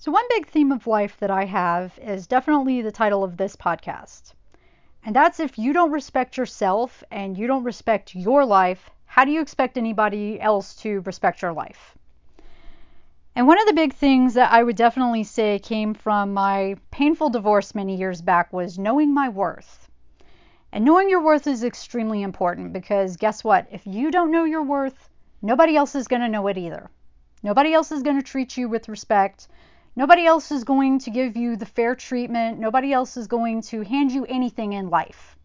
So, one big theme of life that I have is definitely the title of this podcast. And that's if you don't respect yourself and you don't respect your life, how do you expect anybody else to respect your life? And one of the big things that I would definitely say came from my painful divorce many years back was knowing my worth. And knowing your worth is extremely important because guess what? If you don't know your worth, nobody else is going to know it either. Nobody else is going to treat you with respect. Nobody else is going to give you the fair treatment. Nobody else is going to hand you anything in life.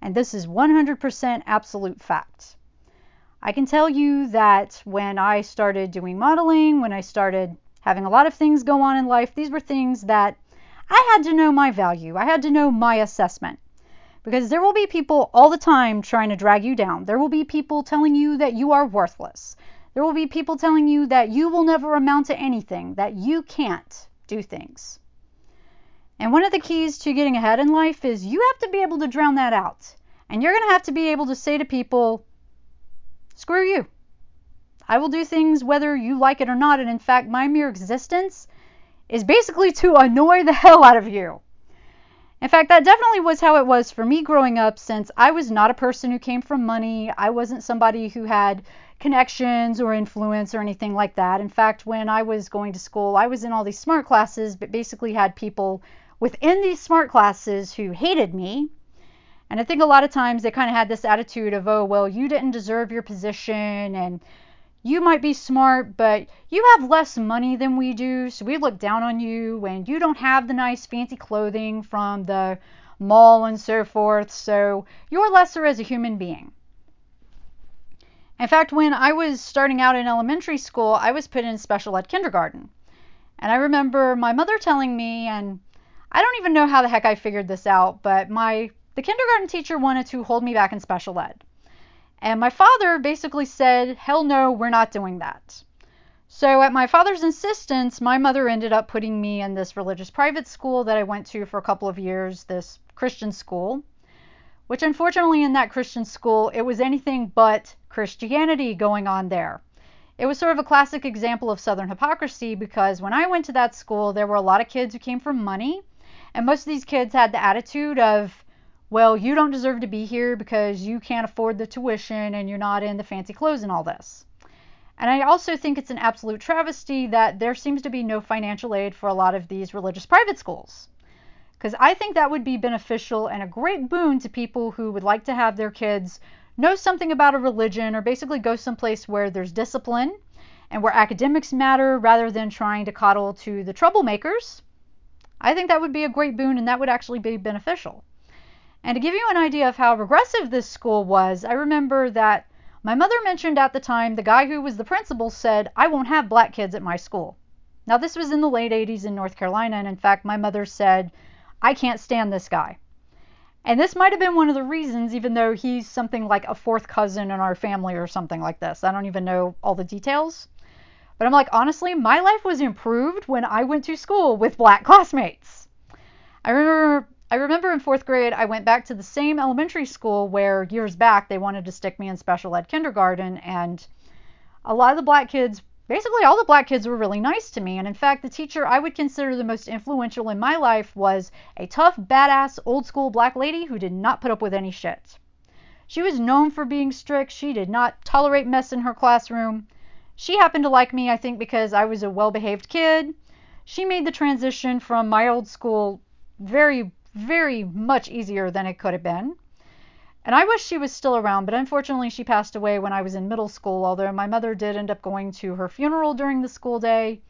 And this is 100% absolute fact. I can tell you that when I started doing modeling, when I started having a lot of things go on in life, these were things that I had to know my value. I had to know my assessment. Because there will be people all the time trying to drag you down. There will be people telling you that you are worthless. There will be people telling you that you will never amount to anything, that you can't do things. And one of the keys to getting ahead in life is you have to be able to drown that out. And you're going to have to be able to say to people, screw you. I will do things whether you like it or not. And in fact, my mere existence is basically to annoy the hell out of you. In fact, that definitely was how it was for me growing up since I was not a person who came from money. I wasn't somebody who had connections or influence or anything like that. In fact, when I was going to school, I was in all these smart classes, but basically had people within these smart classes who hated me. And I think a lot of times they kind of had this attitude of, oh, well, you didn't deserve your position and you might be smart, but you have less money than we do, so we look down on you, and you don't have the nice fancy clothing from the mall and so forth, so you're lesser as a human being. In fact, when I was starting out in elementary school, I was put in special ed kindergarten. And I remember my mother telling me, and I don't even know how the heck I figured this out, but my the kindergarten teacher wanted to hold me back in special ed. And my father basically said, "Hell no, we're not doing that." So at my father's insistence, my mother ended up putting me in this religious private school that I went to for a couple of years, this Christian school which unfortunately in that Christian school, it was anything but Christianity going on there. It was sort of a classic example of Southern hypocrisy because when I went to that school, there were a lot of kids who came from money, and most of these kids had the attitude of, well, you don't deserve to be here because you can't afford the tuition and you're not in the fancy clothes and all this. And I also think it's an absolute travesty that there seems to be no financial aid for a lot of these religious private schools because I think that would be beneficial and a great boon to people who would like to have their kids know something about a religion or basically go someplace where there's discipline and where academics matter rather than trying to coddle to the troublemakers. I think that would be a great boon and that would actually be beneficial. And to give you an idea of how regressive this school was, I remember that my mother mentioned at the time the guy who was the principal said, I won't have black kids at my school. Now, this was in the late 80s in North Carolina, and in fact, my mother said, I can't stand this guy. And this might have been one of the reasons, even though he's something like a fourth cousin in our family or something like this. I don't even know all the details. But I'm like, honestly, my life was improved when I went to school with black classmates. I remember I remember in fourth grade, I went back to the same elementary school where years back they wanted to stick me in special ed kindergarten, and a lot of the black kids basically all the black kids were really nice to me. And in fact, the teacher I would consider the most influential in my life was a tough, badass, old school black lady who did not put up with any shit. She was known for being strict. She did not tolerate mess in her classroom. She happened to like me, I think, because I was a well behaved kid. She made the transition from my old school very, very much easier than it could have been. And I wish she was still around, but unfortunately she passed away when I was in middle school, although my mother did end up going to her funeral during the school day.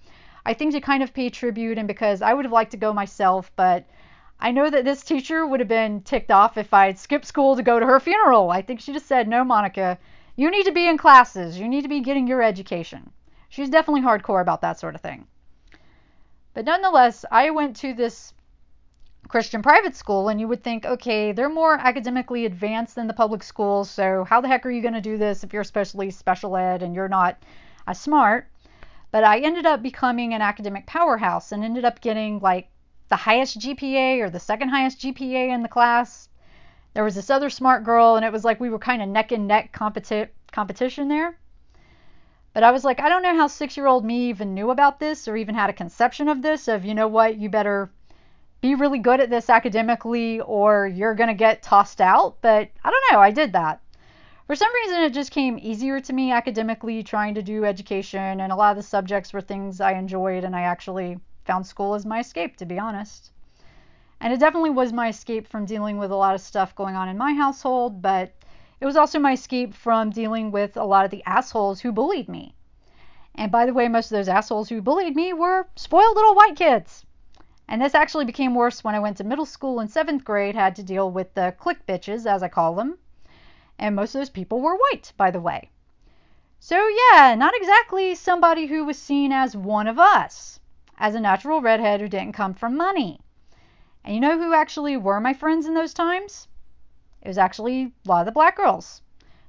I think to kind of pay tribute and because I would have liked to go myself, but I know that this teacher would have been ticked off if I had skipped school to go to her funeral. I think she just said, No, Monica, you need to be in classes. You need to be getting your education. She's definitely hardcore about that sort of thing. But nonetheless, I went to this Christian private school, and you would think, okay, they're more academically advanced than the public schools, so how the heck are you going to do this if you're especially special ed and you're not as smart? But I ended up becoming an academic powerhouse and ended up getting like the highest GPA or the second highest GPA in the class. There was this other smart girl, and it was like we were kind of neck and neck competi- competition there. But I was like, I don't know how six year old me even knew about this or even had a conception of this of, you know what, you better be really good at this academically or you're going to get tossed out. But I don't know, I did that. For some reason, it just came easier to me academically trying to do education, and a lot of the subjects were things I enjoyed, and I actually found school as my escape, to be honest. And it definitely was my escape from dealing with a lot of stuff going on in my household, but it was also my escape from dealing with a lot of the assholes who bullied me. And by the way, most of those assholes who bullied me were spoiled little white kids. And this actually became worse when I went to middle school in seventh grade, had to deal with the clique bitches, as I call them. And most of those people were white, by the way. So, yeah, not exactly somebody who was seen as one of us, as a natural redhead who didn't come from money. And you know who actually were my friends in those times? It was actually a lot of the black girls.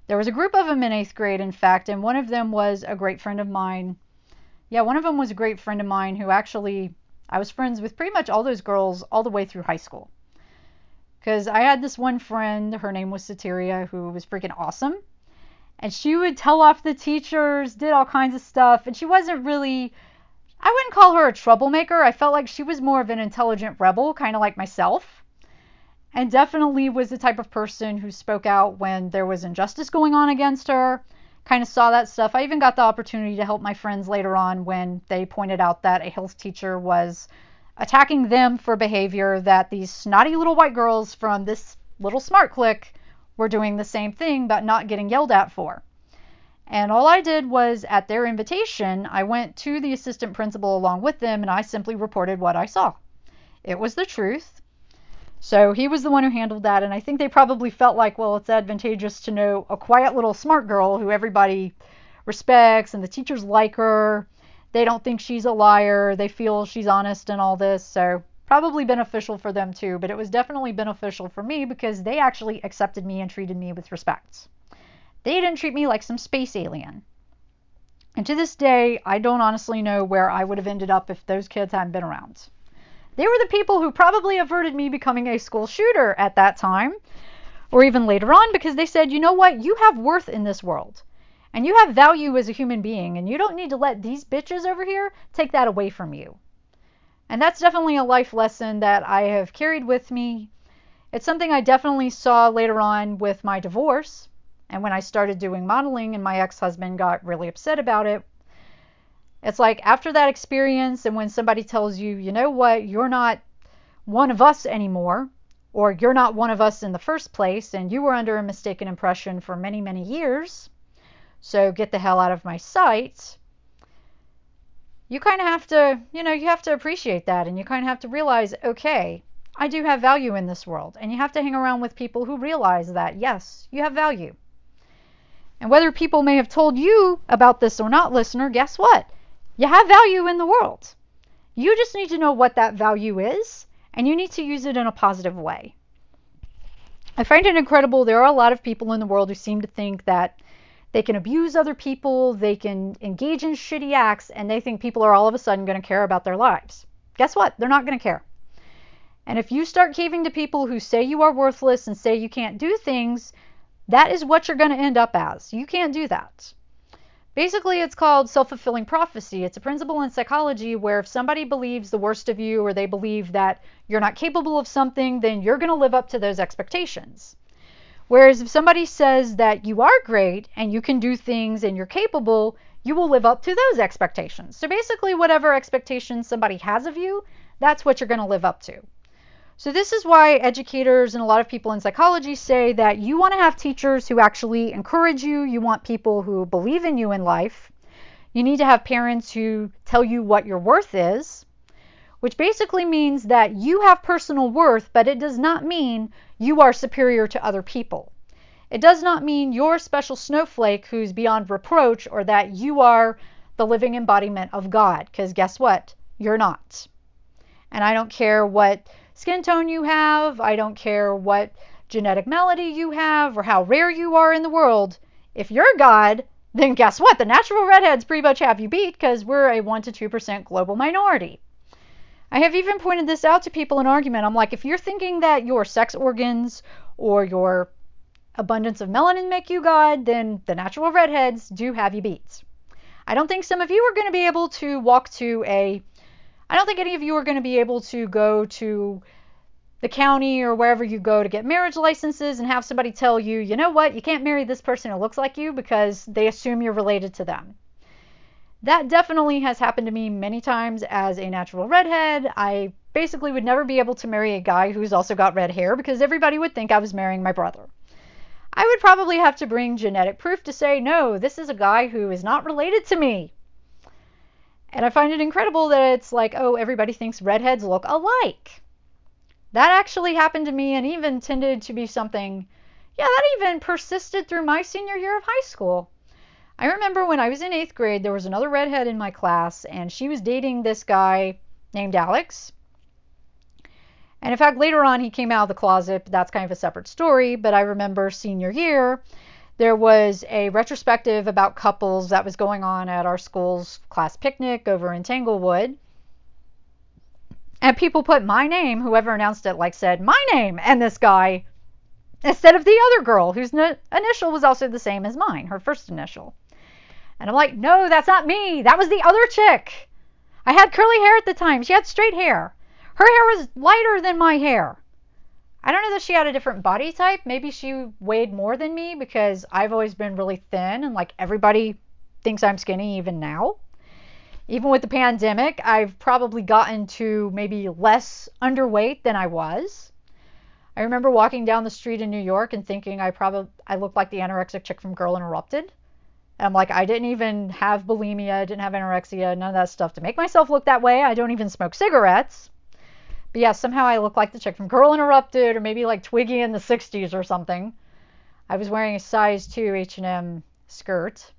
There was a group of them in eighth grade, in fact, and one of them was a great friend of mine. Yeah, one of them was a great friend of mine who actually I was friends with pretty much all those girls all the way through high school. Because I had this one friend, her name was Sateria, who was freaking awesome. And she would tell off the teachers, did all kinds of stuff, and she wasn't really I wouldn't call her a troublemaker. I felt like she was more of an intelligent rebel, kind of like myself. And definitely was the type of person who spoke out when there was injustice going on against her. Kind of saw that stuff. I even got the opportunity to help my friends later on when they pointed out that a health teacher was attacking them for behavior that these snotty little white girls from this little smart clique were doing the same thing but not getting yelled at for. And all I did was, at their invitation, I went to the assistant principal along with them and I simply reported what I saw. It was the truth. So he was the one who handled that. And I think they probably felt like, well, it's advantageous to know a quiet little smart girl who everybody respects and the teachers like her. They don't think she's a liar. They feel she's honest and all this. So probably beneficial for them too. But it was definitely beneficial for me because they actually accepted me and treated me with respect. They didn't treat me like some space alien. And to this day, I don't honestly know where I would have ended up if those kids hadn't been around. They were the people who probably averted me becoming a school shooter at that time, or even later on, because they said, you know what, you have worth in this world. And you have value as a human being, and you don't need to let these bitches over here take that away from you. And that's definitely a life lesson that I have carried with me. It's something I definitely saw later on with my divorce and when I started doing modeling and my ex husband got really upset about it, it's like after that experience, and when somebody tells you, you know what, you're not one of us anymore, or you're not one of us in the first place, and you were under a mistaken impression for many, many years, so get the hell out of my sight. You kind of have to, you know, you have to appreciate that, and you kind of have to realize, okay, I do have value in this world, and you have to hang around with people who realize that, yes, you have value. And whether people may have told you about this or not, listener, guess what? You have value in the world. You just need to know what that value is, and you need to use it in a positive way. I find it incredible. There are a lot of people in the world who seem to think that they can abuse other people, they can engage in shitty acts, and they think people are all of a sudden going to care about their lives. Guess what? They're not going to care. And if you start caving to people who say you are worthless and say you can't do things, that is what you're going to end up as. You can't do that. Basically, it's called self fulfilling prophecy. It's a principle in psychology where if somebody believes the worst of you or they believe that you're not capable of something, then you're going to live up to those expectations. Whereas if somebody says that you are great and you can do things and you're capable, you will live up to those expectations. So basically, whatever expectations somebody has of you, that's what you're going to live up to. So, this is why educators and a lot of people in psychology say that you want to have teachers who actually encourage you. You want people who believe in you in life. You need to have parents who tell you what your worth is, which basically means that you have personal worth, but it does not mean you are superior to other people. It does not mean you're a special snowflake who's beyond reproach or that you are the living embodiment of God, because guess what? You're not. And I don't care what skin tone you have. I don't care what genetic melody you have or how rare you are in the world. If you're God, then guess what? The natural redheads pretty much have you beat because we're a 1 to 2% global minority. I have even pointed this out to people in argument. I'm like, if you're thinking that your sex organs or your abundance of melanin make you God, then the natural redheads do have you beat. I don't think some of you are going to be able to walk to a I don't think any of you are going to be able to go to the county or wherever you go to get marriage licenses and have somebody tell you, you know what, you can't marry this person who looks like you because they assume you're related to them. That definitely has happened to me many times as a natural redhead. I basically would never be able to marry a guy who's also got red hair because everybody would think I was marrying my brother. I would probably have to bring genetic proof to say, no, this is a guy who is not related to me. And I find it incredible that it's like, oh, everybody thinks redheads look alike. That actually happened to me and even tended to be something, yeah, that even persisted through my senior year of high school. I remember when I was in eighth grade, there was another redhead in my class, and she was dating this guy named Alex. And in fact, later on, he came out of the closet, but that's kind of a separate story. But I remember senior year, there was a retrospective about couples that was going on at our school's class picnic over in Tanglewood. And people put my name, whoever announced it, like said my name and this guy instead of the other girl whose initial was also the same as mine, her first initial. And I'm like, no, that's not me. That was the other chick. I had curly hair at the time. She had straight hair. Her hair was lighter than my hair. I don't know that she had a different body type. Maybe she weighed more than me because I've always been really thin and like everybody thinks I'm skinny even now even with the pandemic, I've probably gotten to maybe less underweight than I was. I remember walking down the street in New York and thinking I probably I looked like the anorexic chick from Girl Interrupted. And I'm like, I didn't even have bulimia, didn't have anorexia, none of that stuff to make myself look that way. I don't even smoke cigarettes. But yeah, somehow I look like the chick from Girl Interrupted or maybe like Twiggy in the 60s or something. I was wearing a size 2 H&M skirt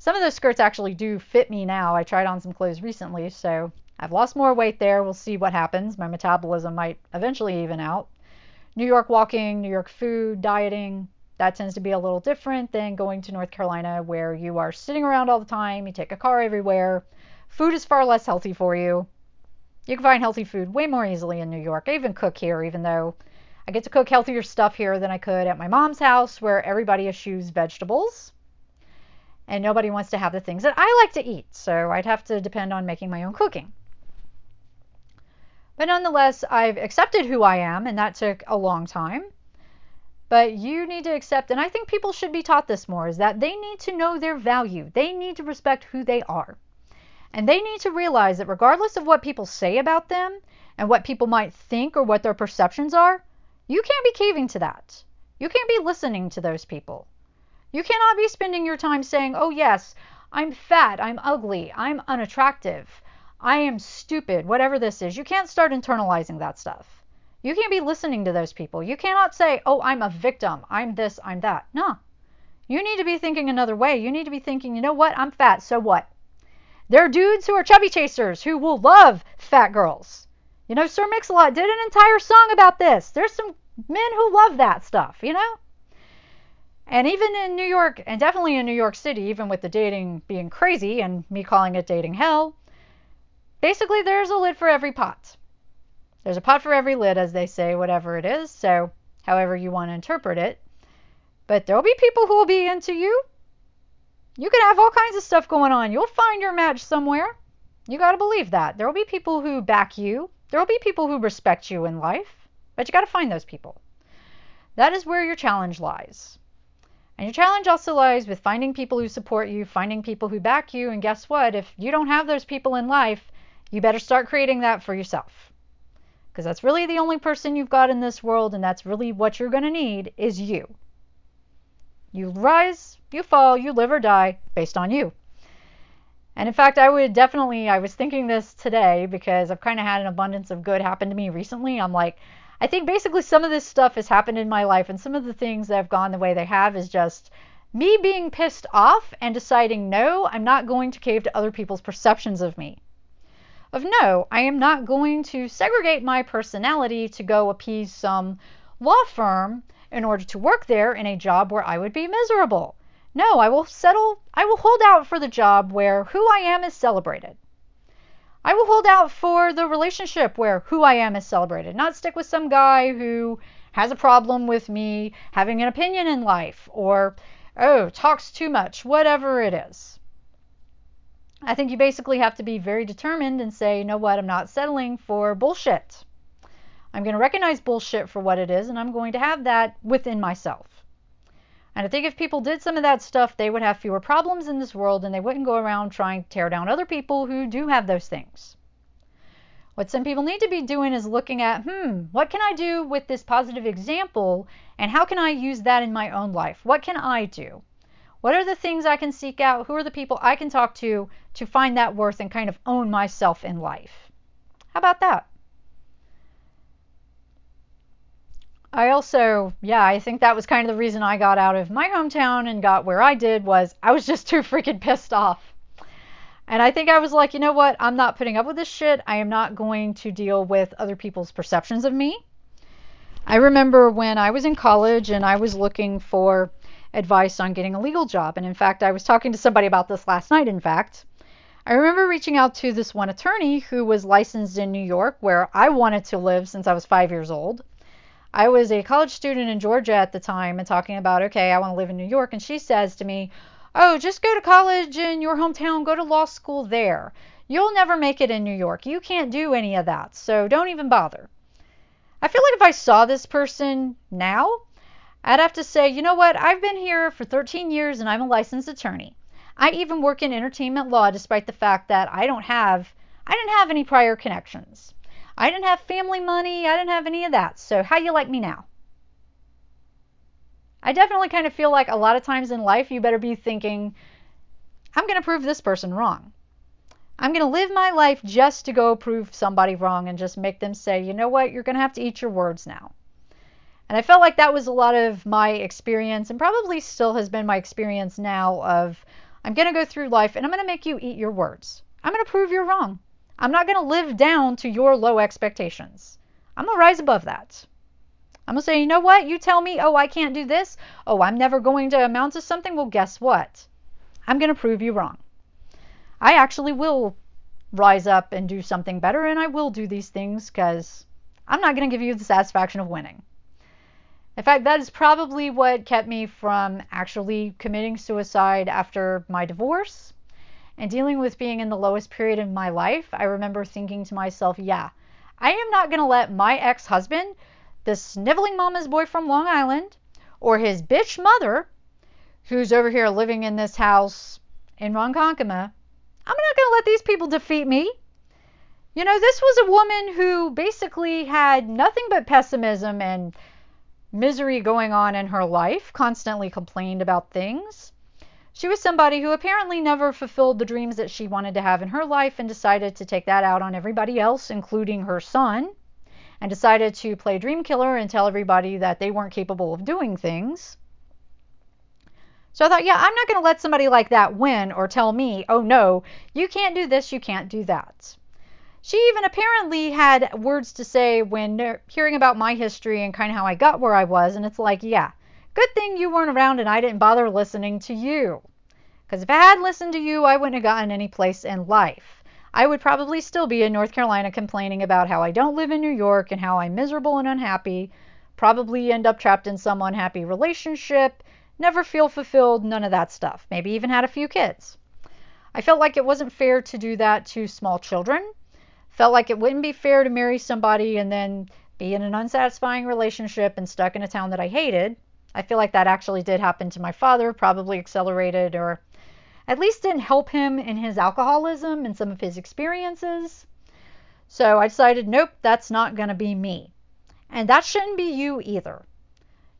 some of those skirts actually do fit me now. I tried on some clothes recently, so I've lost more weight there. We'll see what happens. My metabolism might eventually even out. New York walking, New York food, dieting, that tends to be a little different than going to North Carolina where you are sitting around all the time, you take a car everywhere. Food is far less healthy for you. You can find healthy food way more easily in New York. I even cook here, even though I get to cook healthier stuff here than I could at my mom's house where everybody eschews vegetables and nobody wants to have the things that I like to eat, so I'd have to depend on making my own cooking. But nonetheless, I've accepted who I am, and that took a long time. But you need to accept, and I think people should be taught this more, is that they need to know their value. They need to respect who they are. And they need to realize that regardless of what people say about them and what people might think or what their perceptions are, you can't be caving to that. You can't be listening to those people. You cannot be spending your time saying, oh, yes, I'm fat, I'm ugly, I'm unattractive, I am stupid, whatever this is. You can't start internalizing that stuff. You can't be listening to those people. You cannot say, oh, I'm a victim, I'm this, I'm that. No. You need to be thinking another way. You need to be thinking, you know what, I'm fat, so what? There are dudes who are chubby chasers who will love fat girls. You know, Sir Mix-a-Lot did an entire song about this. There's some men who love that stuff, you know? And even in New York, and definitely in New York City, even with the dating being crazy and me calling it dating hell, basically there's a lid for every pot. There's a pot for every lid, as they say, whatever it is. So, however you want to interpret it. But there'll be people who will be into you. You can have all kinds of stuff going on. You'll find your match somewhere. You got to believe that. There'll be people who back you. There'll be people who respect you in life. But you got to find those people. That is where your challenge lies. And your challenge also lies with finding people who support you, finding people who back you, and guess what? If you don't have those people in life, you better start creating that for yourself. Because that's really the only person you've got in this world, and that's really what you're going to need is you. You rise, you fall, you live or die based on you. And in fact, I would definitely, I was thinking this today because I've kind of had an abundance of good happen to me recently. I'm like, I think basically some of this stuff has happened in my life, and some of the things that have gone the way they have is just me being pissed off and deciding, no, I'm not going to cave to other people's perceptions of me. Of no, I am not going to segregate my personality to go appease some law firm in order to work there in a job where I would be miserable. No, I will settle, I will hold out for the job where who I am is celebrated. I will hold out for the relationship where who I am is celebrated, not stick with some guy who has a problem with me having an opinion in life or, oh, talks too much, whatever it is. I think you basically have to be very determined and say, you know what, I'm not settling for bullshit. I'm going to recognize bullshit for what it is, and I'm going to have that within myself. And I think if people did some of that stuff, they would have fewer problems in this world and they wouldn't go around trying to tear down other people who do have those things. What some people need to be doing is looking at, hmm, what can I do with this positive example and how can I use that in my own life? What can I do? What are the things I can seek out? Who are the people I can talk to to find that worth and kind of own myself in life? How about that? I also, yeah, I think that was kind of the reason I got out of my hometown and got where I did was I was just too freaking pissed off. And I think I was like, you know what? I'm not putting up with this shit. I am not going to deal with other people's perceptions of me. I remember when I was in college and I was looking for advice on getting a legal job. And in fact, I was talking to somebody about this last night, in fact. I remember reaching out to this one attorney who was licensed in New York, where I wanted to live since I was five years old. I was a college student in Georgia at the time and talking about, okay, I want to live in New York. And she says to me, oh, just go to college in your hometown, go to law school there. You'll never make it in New York. You can't do any of that. So don't even bother. I feel like if I saw this person now, I'd have to say, you know what? I've been here for 13 years and I'm a licensed attorney. I even work in entertainment law despite the fact that I don't have I didn't have any prior connections. I didn't have family money. I didn't have any of that. So how you like me now? I definitely kind of feel like a lot of times in life you better be thinking, I'm going to prove this person wrong. I'm going to live my life just to go prove somebody wrong and just make them say, you know what, you're going to have to eat your words now. And I felt like that was a lot of my experience and probably still has been my experience now of I'm going to go through life and I'm going to make you eat your words. I'm going to prove you're wrong. I'm not going to live down to your low expectations. I'm going to rise above that. I'm going to say, you know what? You tell me, oh, I can't do this. Oh, I'm never going to amount to something. Well, guess what? I'm going to prove you wrong. I actually will rise up and do something better, and I will do these things because I'm not going to give you the satisfaction of winning. In fact, that is probably what kept me from actually committing suicide after my divorce and dealing with being in the lowest period in my life, I remember thinking to myself, yeah, I am not going to let my ex husband, the sniveling mama's boy from Long Island, or his bitch mother, who's over here living in this house in Ronkonkoma, I'm not going to let these people defeat me. You know, this was a woman who basically had nothing but pessimism and misery going on in her life, constantly complained about things. She was somebody who apparently never fulfilled the dreams that she wanted to have in her life and decided to take that out on everybody else, including her son, and decided to play dream killer and tell everybody that they weren't capable of doing things. So I thought, yeah, I'm not going to let somebody like that win or tell me, oh no, you can't do this, you can't do that. She even apparently had words to say when uh, hearing about my history and kind of how I got where I was, and it's like, yeah, good thing you weren't around and I didn't bother listening to you. Because if I had listened to you, I wouldn't have gotten any place in life. I would probably still be in North Carolina complaining about how I don't live in New York and how I'm miserable and unhappy. Probably end up trapped in some unhappy relationship, never feel fulfilled, none of that stuff. Maybe even had a few kids. I felt like it wasn't fair to do that to small children. Felt like it wouldn't be fair to marry somebody and then be in an unsatisfying relationship and stuck in a town that I hated. I feel like that actually did happen to my father, probably accelerated or at least didn't help him in his alcoholism and some of his experiences. So I decided, nope, that's not going to be me. And that shouldn't be you either.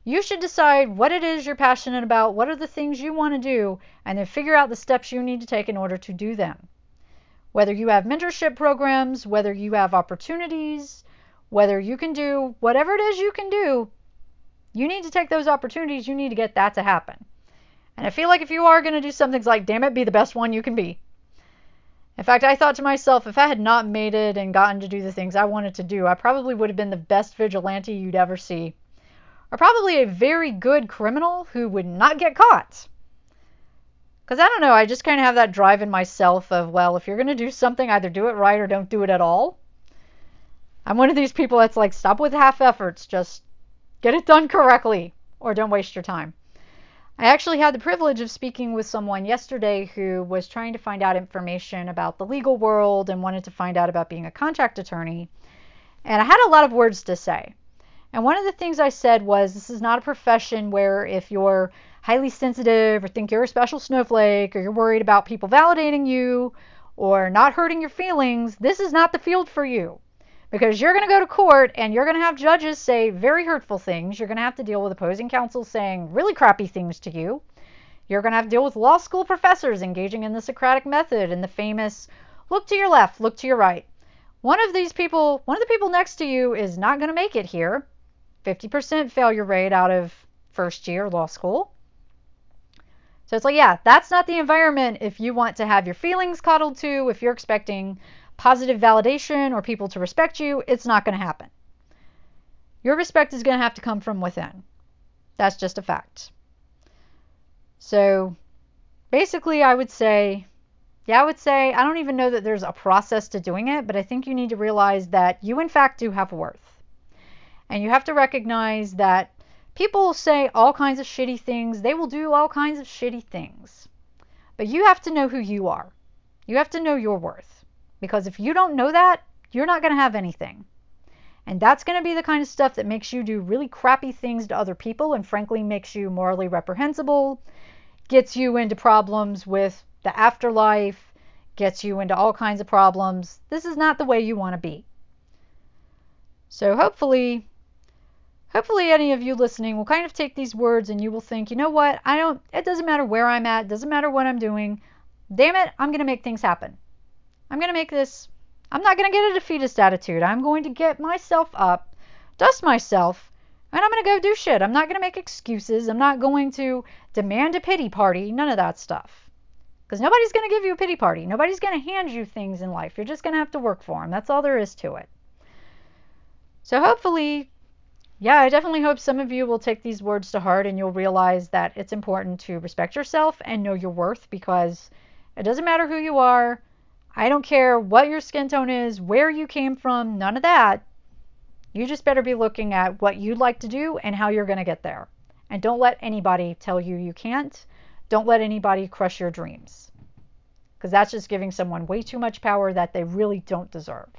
You should decide what it is you're passionate about, what are the things you want to do, and then figure out the steps you need to take in order to do them. Whether you have mentorship programs, whether you have opportunities, whether you can do whatever it is you can do, you need to take those opportunities. You need to get that to happen. And I feel like if you are going to do something, it's like, damn it, be the best one you can be. In fact, I thought to myself, if I had not made it and gotten to do the things I wanted to do, I probably would have been the best vigilante you'd ever see. Or probably a very good criminal who would not get caught. Because I don't know, I just kind of have that drive in myself of, well, if you're going to do something, either do it right or don't do it at all. I'm one of these people that's like, stop with half efforts, just get it done correctly or don't waste your time. I actually had the privilege of speaking with someone yesterday who was trying to find out information about the legal world and wanted to find out about being a contract attorney. And I had a lot of words to say. And one of the things I said was this is not a profession where if you're highly sensitive or think you're a special snowflake or you're worried about people validating you or not hurting your feelings, this is not the field for you. Because you're going to go to court and you're going to have judges say very hurtful things. You're going to have to deal with opposing counsel saying really crappy things to you. You're going to have to deal with law school professors engaging in the Socratic method and the famous look to your left, look to your right. One of these people, one of the people next to you is not going to make it here. 50% failure rate out of first year law school. So it's like, yeah, that's not the environment if you want to have your feelings coddled to, if you're expecting positive validation or people to respect you, it's not going to happen. Your respect is going to have to come from within. That's just a fact. So basically, I would say, yeah, I would say, I don't even know that there's a process to doing it, but I think you need to realize that you, in fact, do have worth. And you have to recognize that people say all kinds of shitty things, they will do all kinds of shitty things. But you have to know who you are. You have to know your worth. Because if you don't know that, you're not going to have anything. And that's going to be the kind of stuff that makes you do really crappy things to other people and frankly makes you morally reprehensible, gets you into problems with the afterlife, gets you into all kinds of problems. This is not the way you want to be. So hopefully hopefully any of you listening will kind of take these words and you will think, you know what? I don't, it doesn't matter where I'm at, it doesn't matter what I'm doing. Damn it, I'm going to make things happen. I'm going to make this, I'm not going to get a defeatist attitude. I'm going to get myself up, dust myself, and I'm going to go do shit. I'm not going to make excuses. I'm not going to demand a pity party. None of that stuff. Because nobody's going to give you a pity party. Nobody's going to hand you things in life. You're just going to have to work for them. That's all there is to it. So hopefully yeah, I definitely hope some of you will take these words to heart and you'll realize that it's important to respect yourself and know your worth because it doesn't matter who you are. I don't care what your skin tone is, where you came from, none of that. You just better be looking at what you'd like to do and how you're going to get there. And don't let anybody tell you you can't. Don't let anybody crush your dreams. Because that's just giving someone way too much power that they really don't deserve.